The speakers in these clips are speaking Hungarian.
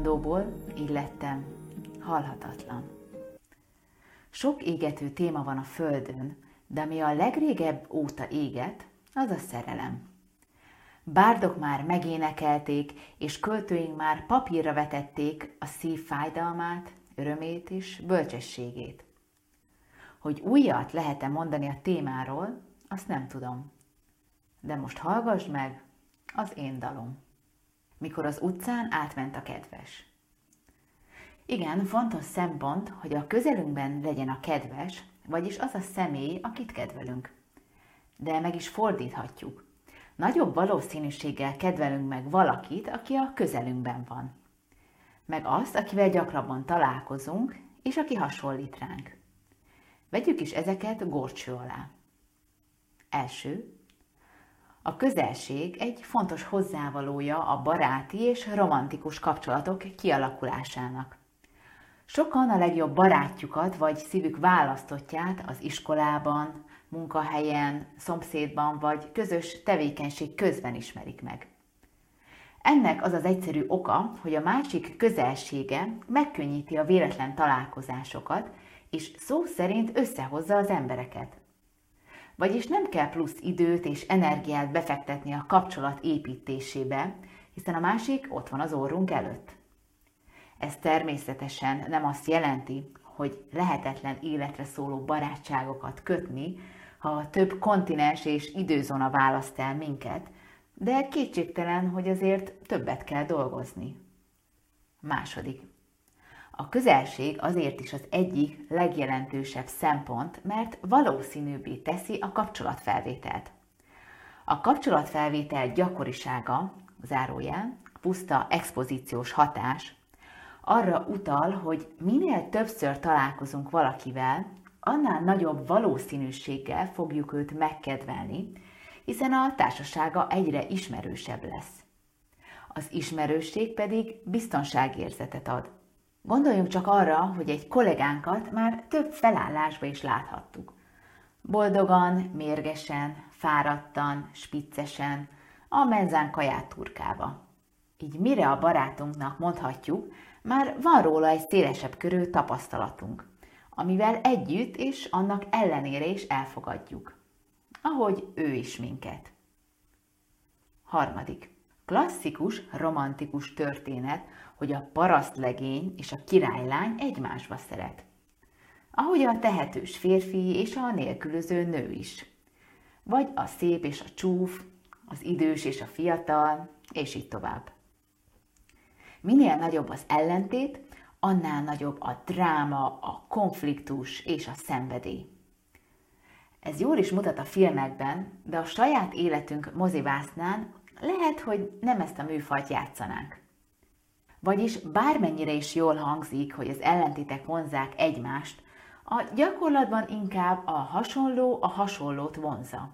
mondóból így lettem halhatatlan. Sok égető téma van a Földön, de ami a legrégebb óta éget, az a szerelem. Bárdok már megénekelték, és költőink már papírra vetették a szív fájdalmát, örömét és bölcsességét. Hogy újat lehet-e mondani a témáról, azt nem tudom. De most hallgass meg az én dalom. Mikor az utcán átment a kedves. Igen, fontos szempont, hogy a közelünkben legyen a kedves, vagyis az a személy, akit kedvelünk. De meg is fordíthatjuk. Nagyobb valószínűséggel kedvelünk meg valakit, aki a közelünkben van. Meg azt, akivel gyakrabban találkozunk, és aki hasonlít ránk. Vegyük is ezeket górcső alá. Első. A közelség egy fontos hozzávalója a baráti és romantikus kapcsolatok kialakulásának. Sokan a legjobb barátjukat vagy szívük választottját az iskolában, munkahelyen, szomszédban vagy közös tevékenység közben ismerik meg. Ennek az az egyszerű oka, hogy a másik közelsége megkönnyíti a véletlen találkozásokat, és szó szerint összehozza az embereket. Vagyis nem kell plusz időt és energiát befektetni a kapcsolat építésébe, hiszen a másik ott van az orrunk előtt. Ez természetesen nem azt jelenti, hogy lehetetlen életre szóló barátságokat kötni, ha több kontinens és időzóna választ el minket, de kétségtelen, hogy azért többet kell dolgozni. Második. A közelség azért is az egyik legjelentősebb szempont, mert valószínűbbé teszi a kapcsolatfelvételt. A kapcsolatfelvétel gyakorisága, zárójel, puszta expozíciós hatás, arra utal, hogy minél többször találkozunk valakivel, annál nagyobb valószínűséggel fogjuk őt megkedvelni, hiszen a társasága egyre ismerősebb lesz. Az ismerősség pedig biztonságérzetet ad. Gondoljunk csak arra, hogy egy kollégánkat már több felállásba is láthattuk. Boldogan, mérgesen, fáradtan, spiccesen, a menzán kaját turkába. Így mire a barátunknak mondhatjuk, már van róla egy szélesebb körű tapasztalatunk, amivel együtt és annak ellenére is elfogadjuk, ahogy ő is minket. Harmadik. Klasszikus, romantikus történet, hogy a parasztlegény és a királylány egymásba szeret. Ahogy a tehetős férfi és a nélkülöző nő is. Vagy a szép és a csúf, az idős és a fiatal, és így tovább. Minél nagyobb az ellentét, annál nagyobb a dráma, a konfliktus és a szenvedély. Ez jól is mutat a filmekben, de a saját életünk mozivásznán lehet, hogy nem ezt a műfajt játszanánk. Vagyis bármennyire is jól hangzik, hogy az ellentétek vonzák egymást, a gyakorlatban inkább a hasonló a hasonlót vonza.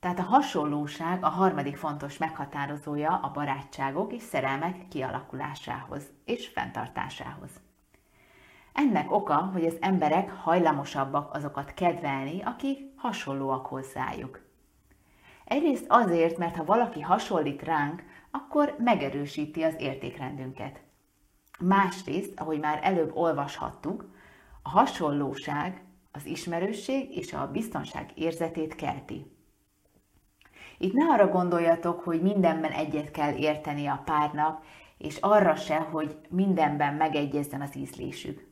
Tehát a hasonlóság a harmadik fontos meghatározója a barátságok és szerelmek kialakulásához és fenntartásához. Ennek oka, hogy az emberek hajlamosabbak azokat kedvelni, akik hasonlóak hozzájuk. Egyrészt azért, mert ha valaki hasonlít ránk, akkor megerősíti az értékrendünket. Másrészt, ahogy már előbb olvashattuk, a hasonlóság az ismerősség és a biztonság érzetét kelti. Itt ne arra gondoljatok, hogy mindenben egyet kell érteni a párnak, és arra se, hogy mindenben megegyezzen az ízlésük.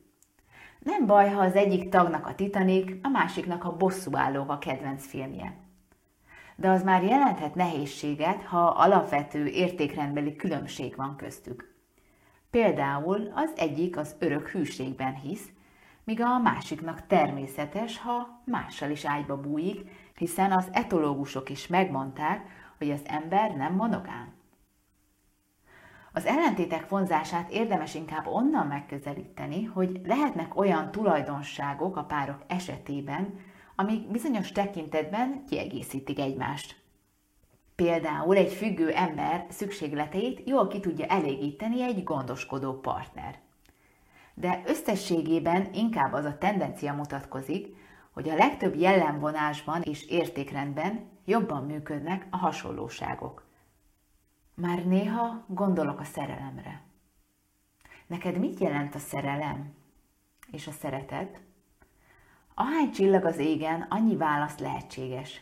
Nem baj, ha az egyik tagnak a Titanic, a másiknak a bosszúállók a kedvenc filmje. De az már jelenthet nehézséget, ha alapvető értékrendbeli különbség van köztük. Például az egyik az örök hűségben hisz, míg a másiknak természetes, ha mással is ágyba bújik, hiszen az etológusok is megmondták, hogy az ember nem monogám. Az ellentétek vonzását érdemes inkább onnan megközelíteni, hogy lehetnek olyan tulajdonságok a párok esetében, amik bizonyos tekintetben kiegészítik egymást. Például egy függő ember szükségleteit jól ki tudja elégíteni egy gondoskodó partner. De összességében inkább az a tendencia mutatkozik, hogy a legtöbb jellemvonásban és értékrendben jobban működnek a hasonlóságok. Már néha gondolok a szerelemre. Neked mit jelent a szerelem és a szeretet? Ahány csillag az égen, annyi válasz lehetséges.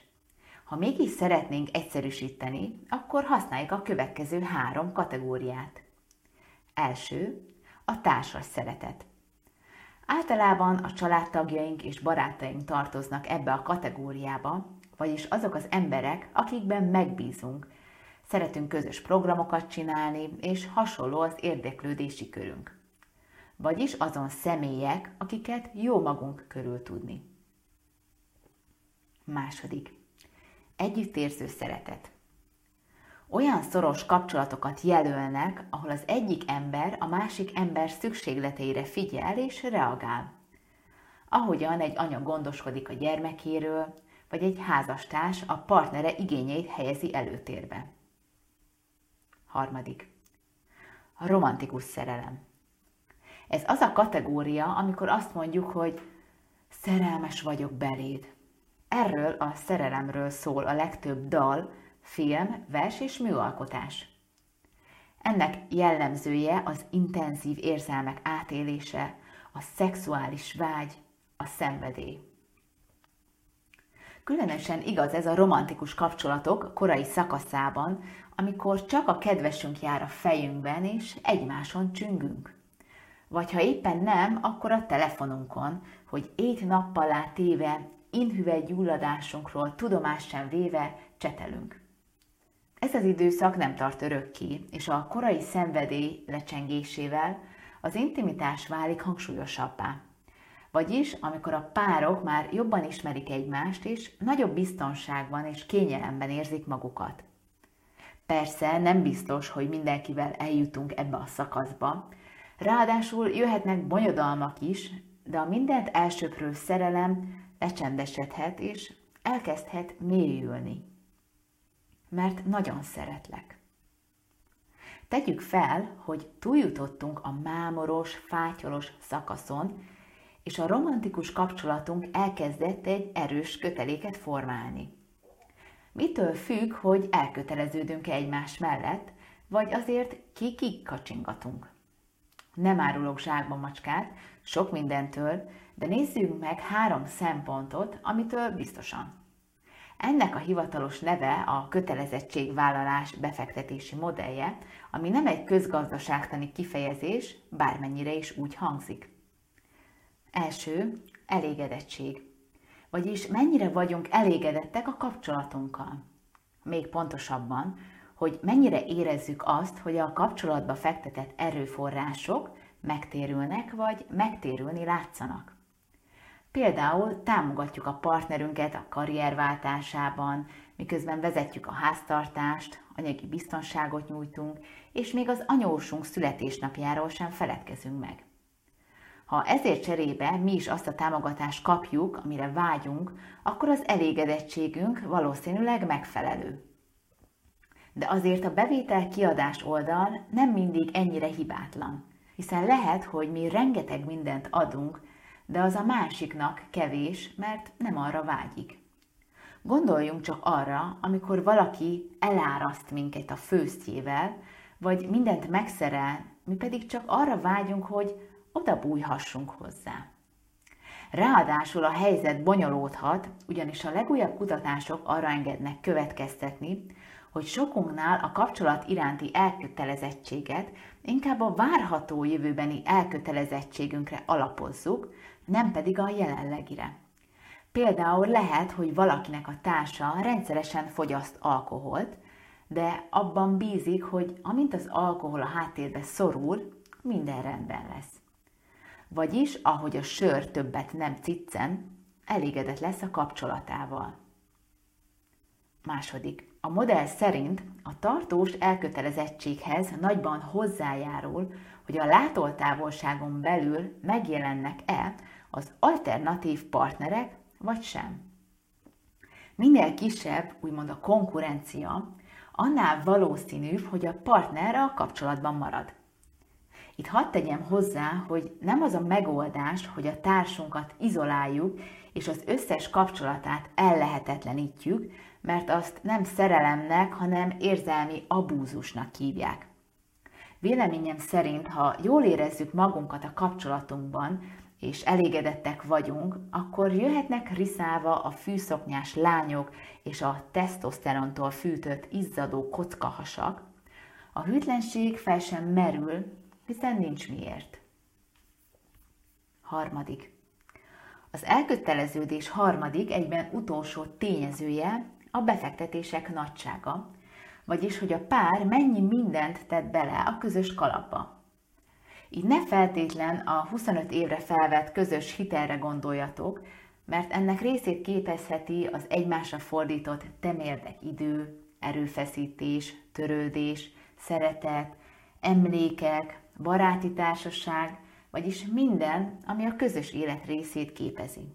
Ha mégis szeretnénk egyszerűsíteni, akkor használjuk a következő három kategóriát. Első, a társas szeretet. Általában a családtagjaink és barátaink tartoznak ebbe a kategóriába, vagyis azok az emberek, akikben megbízunk. Szeretünk közös programokat csinálni, és hasonló az érdeklődési körünk. Vagyis azon személyek, akiket jó magunk körül tudni. Második. Együttérző szeretet. Olyan szoros kapcsolatokat jelölnek, ahol az egyik ember a másik ember szükségleteire figyel és reagál. Ahogyan egy anya gondoskodik a gyermekéről, vagy egy házastárs a partnere igényeit helyezi előtérbe. Harmadik. A romantikus szerelem. Ez az a kategória, amikor azt mondjuk, hogy szerelmes vagyok beléd. Erről a szerelemről szól a legtöbb dal, film, vers és műalkotás. Ennek jellemzője az intenzív érzelmek átélése, a szexuális vágy, a szenvedély. Különösen igaz ez a romantikus kapcsolatok korai szakaszában, amikor csak a kedvesünk jár a fejünkben, és egymáson csüngünk. Vagy ha éppen nem, akkor a telefonunkon, hogy ét nappal téve, inhüvely gyulladásunkról tudomást sem véve csetelünk. Ez az időszak nem tart örökké, és a korai szenvedély lecsengésével az intimitás válik hangsúlyosabbá. Vagyis, amikor a párok már jobban ismerik egymást, és nagyobb biztonságban és kényelemben érzik magukat. Persze nem biztos, hogy mindenkivel eljutunk ebbe a szakaszba, ráadásul jöhetnek bonyodalmak is, de a mindent elsőprő szerelem lecsendesedhet és elkezdhet mélyülni mert nagyon szeretlek. Tegyük fel, hogy túljutottunk a mámoros, fátyolos szakaszon, és a romantikus kapcsolatunk elkezdett egy erős köteléket formálni. Mitől függ, hogy elköteleződünk-e egymás mellett, vagy azért ki kacsingatunk? Nem árulok zsákba macskát, sok mindentől, de nézzünk meg három szempontot, amitől biztosan. Ennek a hivatalos neve a kötelezettségvállalás befektetési modellje, ami nem egy közgazdaságtani kifejezés, bármennyire is úgy hangzik. Első, elégedettség. Vagyis mennyire vagyunk elégedettek a kapcsolatunkkal. Még pontosabban, hogy mennyire érezzük azt, hogy a kapcsolatba fektetett erőforrások megtérülnek vagy megtérülni látszanak. Például támogatjuk a partnerünket a karrierváltásában, miközben vezetjük a háztartást, anyagi biztonságot nyújtunk, és még az anyósunk születésnapjáról sem feledkezünk meg. Ha ezért cserébe mi is azt a támogatást kapjuk, amire vágyunk, akkor az elégedettségünk valószínűleg megfelelő. De azért a bevétel-kiadás oldal nem mindig ennyire hibátlan, hiszen lehet, hogy mi rengeteg mindent adunk, de az a másiknak kevés, mert nem arra vágyik. Gondoljunk csak arra, amikor valaki eláraszt minket a főztjével, vagy mindent megszerel, mi pedig csak arra vágyunk, hogy oda bújhassunk hozzá. Ráadásul a helyzet bonyolódhat, ugyanis a legújabb kutatások arra engednek következtetni, hogy sokunknál a kapcsolat iránti elkötelezettséget inkább a várható jövőbeni elkötelezettségünkre alapozzuk, nem pedig a jelenlegire. Például lehet, hogy valakinek a társa rendszeresen fogyaszt alkoholt, de abban bízik, hogy amint az alkohol a háttérbe szorul, minden rendben lesz. Vagyis, ahogy a sör többet nem ciccen, elégedett lesz a kapcsolatával. Második. A modell szerint a tartós elkötelezettséghez nagyban hozzájárul, hogy a látoltávolságon belül megjelennek-e az alternatív partnerek, vagy sem. Minél kisebb, úgymond a konkurencia, annál valószínűbb, hogy a partner a kapcsolatban marad. Itt hadd tegyem hozzá, hogy nem az a megoldás, hogy a társunkat izoláljuk, és az összes kapcsolatát ellehetetlenítjük, mert azt nem szerelemnek, hanem érzelmi abúzusnak hívják. Véleményem szerint, ha jól érezzük magunkat a kapcsolatunkban, és elégedettek vagyunk, akkor jöhetnek riszálva a fűszoknyás lányok és a tesztoszterontól fűtött izzadó kockahasak, a hűtlenség fel sem merül, hiszen nincs miért. Harmadik. Az elköteleződés harmadik, egyben utolsó tényezője a befektetések nagysága, vagyis hogy a pár mennyi mindent tett bele a közös kalapba. Így ne feltétlen a 25 évre felvett közös hitelre gondoljatok, mert ennek részét képezheti az egymásra fordított temérdek idő, erőfeszítés, törődés, szeretet, emlékek, baráti társaság, vagyis minden, ami a közös élet részét képezi.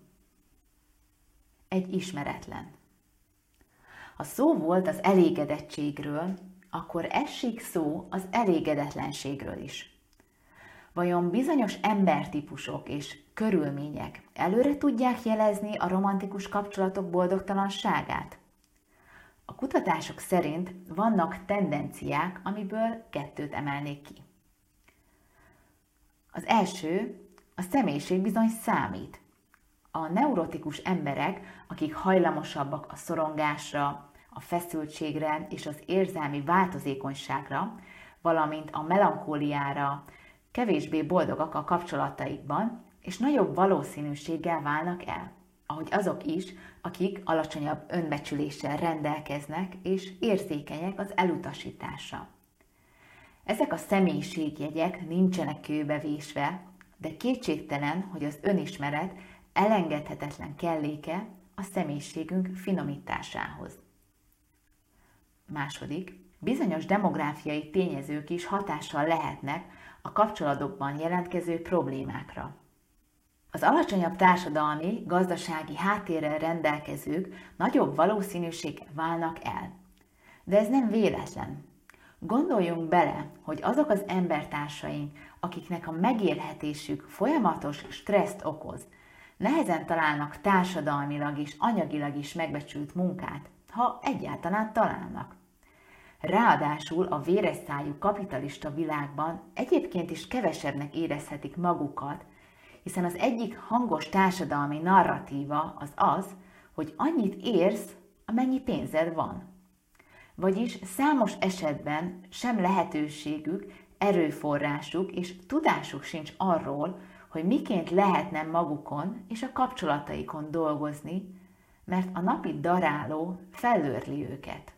Egy ismeretlen. Ha szó volt az elégedettségről, akkor esik szó az elégedetlenségről is. Vajon bizonyos embertípusok és körülmények előre tudják jelezni a romantikus kapcsolatok boldogtalanságát? A kutatások szerint vannak tendenciák, amiből kettőt emelnék ki. Az első, a személyiség bizony számít. A neurotikus emberek, akik hajlamosabbak a szorongásra, a feszültségre és az érzelmi változékonyságra, valamint a melankóliára, kevésbé boldogak a kapcsolataikban, és nagyobb valószínűséggel válnak el, ahogy azok is, akik alacsonyabb önbecsüléssel rendelkeznek és érzékenyek az elutasításra. Ezek a személyiségjegyek nincsenek kőbevésve, de kétségtelen, hogy az önismeret elengedhetetlen kelléke a személyiségünk finomításához. Második, bizonyos demográfiai tényezők is hatással lehetnek a kapcsolatokban jelentkező problémákra. Az alacsonyabb társadalmi, gazdasági háttérrel rendelkezők nagyobb valószínűség válnak el. De ez nem véletlen. Gondoljunk bele, hogy azok az embertársaink, akiknek a megélhetésük folyamatos stresszt okoz, nehezen találnak társadalmilag és anyagilag is megbecsült munkát, ha egyáltalán találnak. Ráadásul a véres szájú kapitalista világban egyébként is kevesebbnek érezhetik magukat, hiszen az egyik hangos társadalmi narratíva az az, hogy annyit érsz, amennyi pénzed van. Vagyis számos esetben sem lehetőségük, erőforrásuk és tudásuk sincs arról, hogy miként lehetne magukon és a kapcsolataikon dolgozni, mert a napi daráló fellörli őket.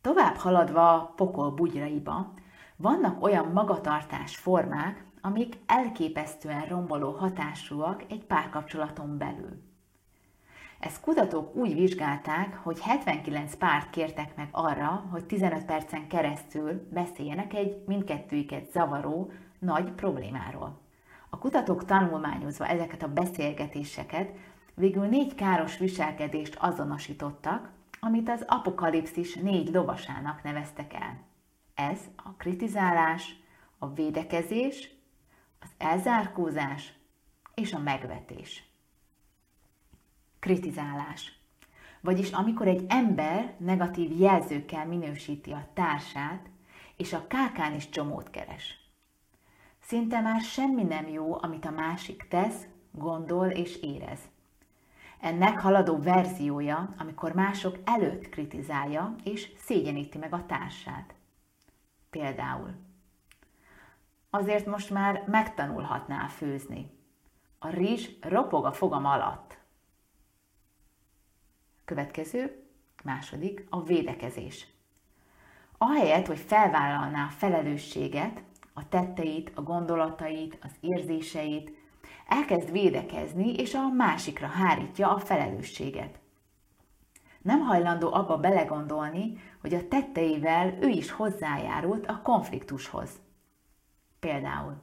Tovább haladva a pokol bugyraiba, vannak olyan magatartás formák, amik elképesztően romboló hatásúak egy párkapcsolaton belül. Ezt kutatók úgy vizsgálták, hogy 79 párt kértek meg arra, hogy 15 percen keresztül beszéljenek egy mindkettőjüket zavaró, nagy problémáról. A kutatók tanulmányozva ezeket a beszélgetéseket végül négy káros viselkedést azonosítottak, amit az apokalipszis négy lovasának neveztek el. Ez a kritizálás, a védekezés, az elzárkózás és a megvetés. Kritizálás. Vagyis amikor egy ember negatív jelzőkkel minősíti a társát, és a kákán is csomót keres. Szinte már semmi nem jó, amit a másik tesz, gondol és érez. Ennek haladó verziója, amikor mások előtt kritizálja és szégyeníti meg a társát. Például azért most már megtanulhatnál főzni. A rizs ropog a fogam alatt. Következő, második, a védekezés. Ahelyett, hogy felvállalná a felelősséget, a tetteit, a gondolatait, az érzéseit, elkezd védekezni, és a másikra hárítja a felelősséget. Nem hajlandó abba belegondolni, hogy a tetteivel ő is hozzájárult a konfliktushoz. Például,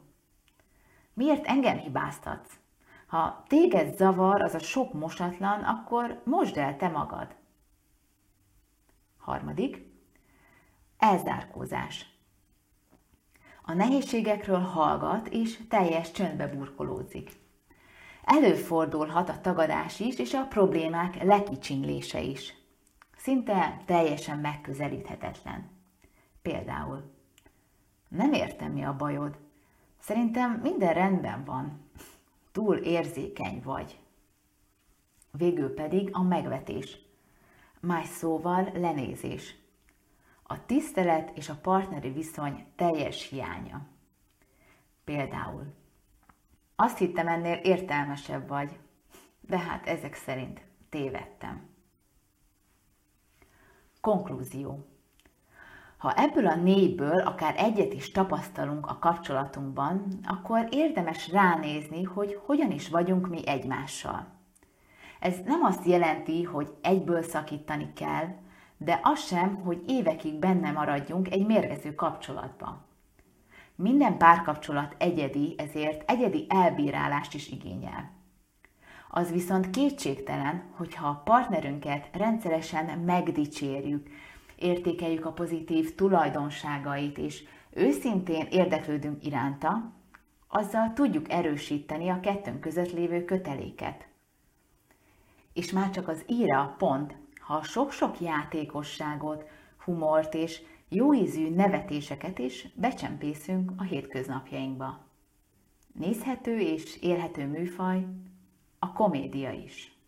miért engem hibáztatsz? Ha téged zavar az a sok mosatlan, akkor mosd el te magad. Harmadik, elzárkózás. A nehézségekről hallgat és teljes csöndbe burkolózik. Előfordulhat a tagadás is, és a problémák lekicsinlése is. Szinte teljesen megközelíthetetlen. Például, Nem értem, mi a bajod. Szerintem minden rendben van. Túl érzékeny vagy. Végül pedig a megvetés. Más szóval lenézés. A tisztelet és a partneri viszony teljes hiánya. Például. Azt hittem ennél értelmesebb vagy, de hát ezek szerint tévedtem. Konklúzió. Ha ebből a négyből akár egyet is tapasztalunk a kapcsolatunkban, akkor érdemes ránézni, hogy hogyan is vagyunk mi egymással. Ez nem azt jelenti, hogy egyből szakítani kell, de az sem, hogy évekig benne maradjunk egy mérgező kapcsolatban. Minden párkapcsolat egyedi, ezért egyedi elbírálást is igényel. Az viszont kétségtelen, hogyha a partnerünket rendszeresen megdicsérjük, értékeljük a pozitív tulajdonságait, és őszintén érdeklődünk iránta, azzal tudjuk erősíteni a kettőnk között lévő köteléket. És már csak az íre a pont, ha sok-sok játékosságot, humort és jóízű nevetéseket is becsempészünk a hétköznapjainkba. Nézhető és élhető műfaj a komédia is.